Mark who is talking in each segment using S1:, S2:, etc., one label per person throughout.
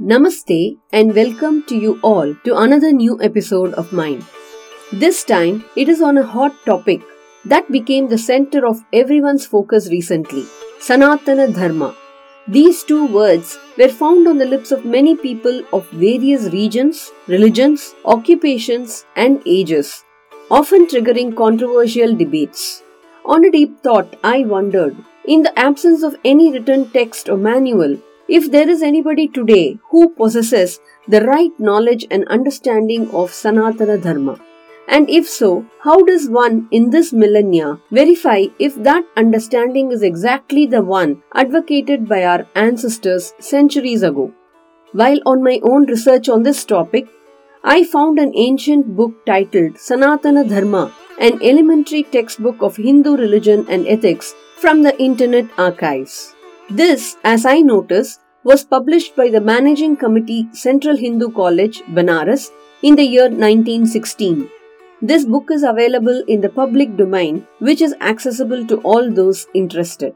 S1: Namaste and welcome to you all to another new episode of mine. This time it is on a hot topic that became the center of everyone's focus recently Sanatana Dharma. These two words were found on the lips of many people of various regions, religions, occupations, and ages, often triggering controversial debates. On a deep thought, I wondered, in the absence of any written text or manual, if there is anybody today who possesses the right knowledge and understanding of Sanatana Dharma, and if so, how does one in this millennia verify if that understanding is exactly the one advocated by our ancestors centuries ago? While on my own research on this topic, I found an ancient book titled Sanatana Dharma, an elementary textbook of Hindu religion and ethics from the Internet Archives. This, as I notice, was published by the Managing Committee Central Hindu College, Banaras, in the year 1916. This book is available in the public domain, which is accessible to all those interested.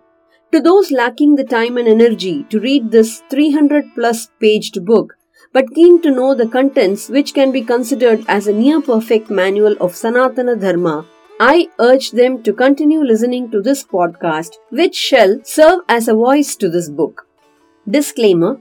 S1: To those lacking the time and energy to read this 300 plus paged book, but keen to know the contents which can be considered as a near perfect manual of Sanatana Dharma, I urge them to continue listening to this podcast, which shall serve as a voice to this book. Disclaimer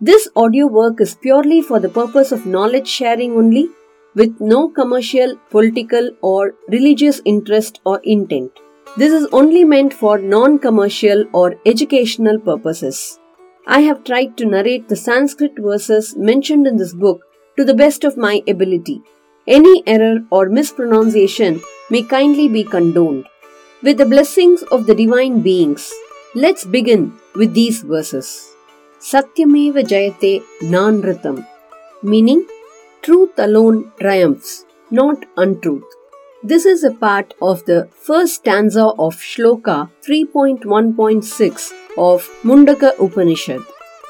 S1: This audio work is purely for the purpose of knowledge sharing only, with no commercial, political, or religious interest or intent. This is only meant for non commercial or educational purposes. I have tried to narrate the Sanskrit verses mentioned in this book to the best of my ability. Any error or mispronunciation may kindly be condoned. With the blessings of the divine beings, let's begin with these verses. Satyameva Jayate Nanratam, meaning truth alone triumphs, not untruth. This is a part of the first stanza of Shloka 3.1.6 of Mundaka Upanishad.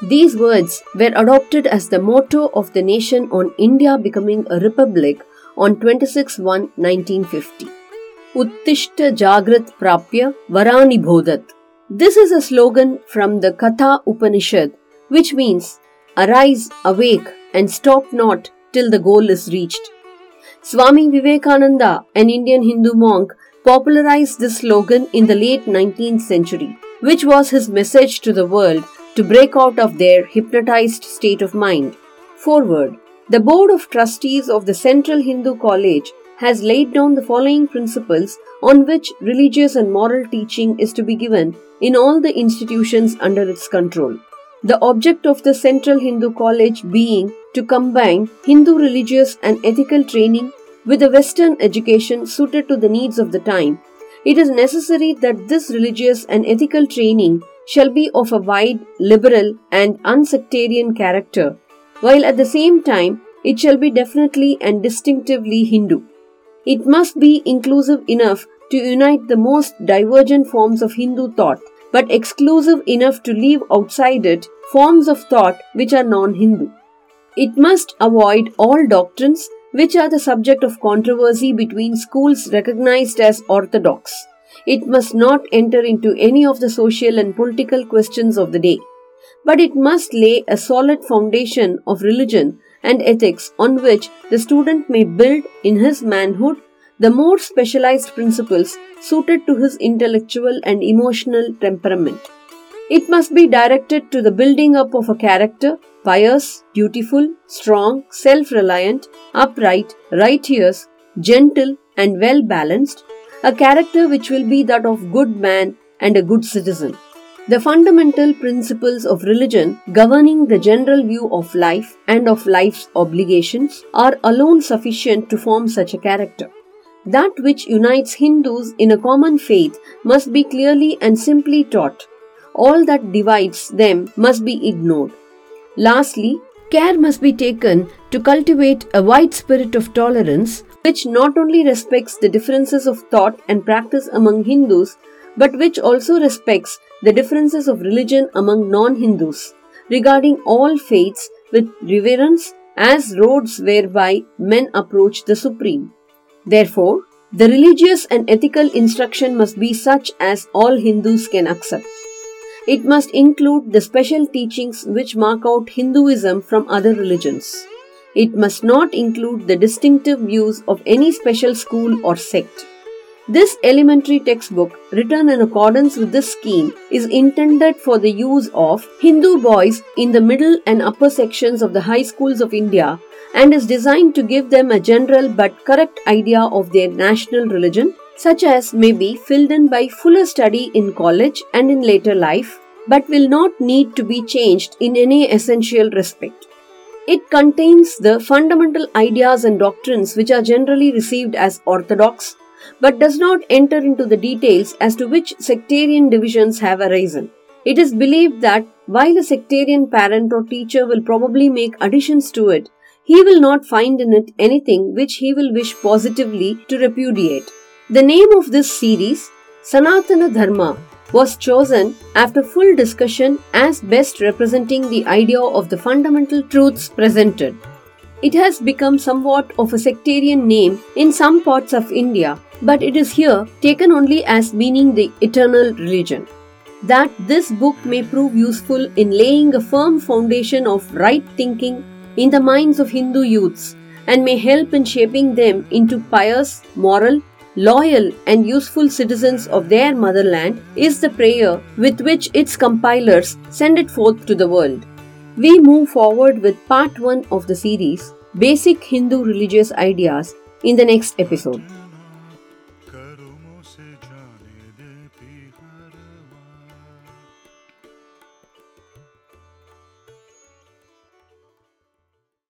S1: These words were adopted as the motto of the nation on India becoming a republic on 26 1 1950. Uttishta Jagrat Prapya Varani Bodhat. This is a slogan from the Katha Upanishad, which means arise, awake, and stop not till the goal is reached. Swami Vivekananda, an Indian Hindu monk, popularized this slogan in the late 19th century, which was his message to the world to break out of their hypnotized state of mind. Foreword. The Board of Trustees of the Central Hindu College has laid down the following principles on which religious and moral teaching is to be given in all the institutions under its control. The object of the Central Hindu College being to combine Hindu religious and ethical training with a Western education suited to the needs of the time, it is necessary that this religious and ethical training shall be of a wide, liberal, and unsectarian character, while at the same time it shall be definitely and distinctively Hindu. It must be inclusive enough to unite the most divergent forms of Hindu thought, but exclusive enough to leave outside it forms of thought which are non Hindu. It must avoid all doctrines which are the subject of controversy between schools recognized as orthodox it must not enter into any of the social and political questions of the day, but it must lay a solid foundation of religion and ethics on which the student may build in his manhood the more specialized principles suited to his intellectual and emotional temperament. It must be directed to the building up of a character pious, dutiful, strong, self reliant, upright, righteous, gentle, and well balanced, a character which will be that of good man and a good citizen. The fundamental principles of religion governing the general view of life and of life's obligations are alone sufficient to form such a character. That which unites Hindus in a common faith must be clearly and simply taught. All that divides them must be ignored. Lastly, care must be taken to cultivate a wide spirit of tolerance which not only respects the differences of thought and practice among Hindus, but which also respects the differences of religion among non Hindus, regarding all faiths with reverence as roads whereby men approach the Supreme. Therefore, the religious and ethical instruction must be such as all Hindus can accept. It must include the special teachings which mark out Hinduism from other religions. It must not include the distinctive views of any special school or sect. This elementary textbook, written in accordance with this scheme, is intended for the use of Hindu boys in the middle and upper sections of the high schools of India and is designed to give them a general but correct idea of their national religion such as may be filled in by fuller study in college and in later life, but will not need to be changed in any essential respect. It contains the fundamental ideas and doctrines which are generally received as orthodox, but does not enter into the details as to which sectarian divisions have arisen. It is believed that while a sectarian parent or teacher will probably make additions to it, he will not find in it anything which he will wish positively to repudiate. The name of this series, Sanatana Dharma, was chosen after full discussion as best representing the idea of the fundamental truths presented. It has become somewhat of a sectarian name in some parts of India, but it is here taken only as meaning the eternal religion. That this book may prove useful in laying a firm foundation of right thinking in the minds of Hindu youths and may help in shaping them into pious, moral, loyal and useful citizens of their motherland is the prayer with which its compilers send it forth to the world. We move forward with part 1 of the series Basic Hindu Religious Ideas in the next episode.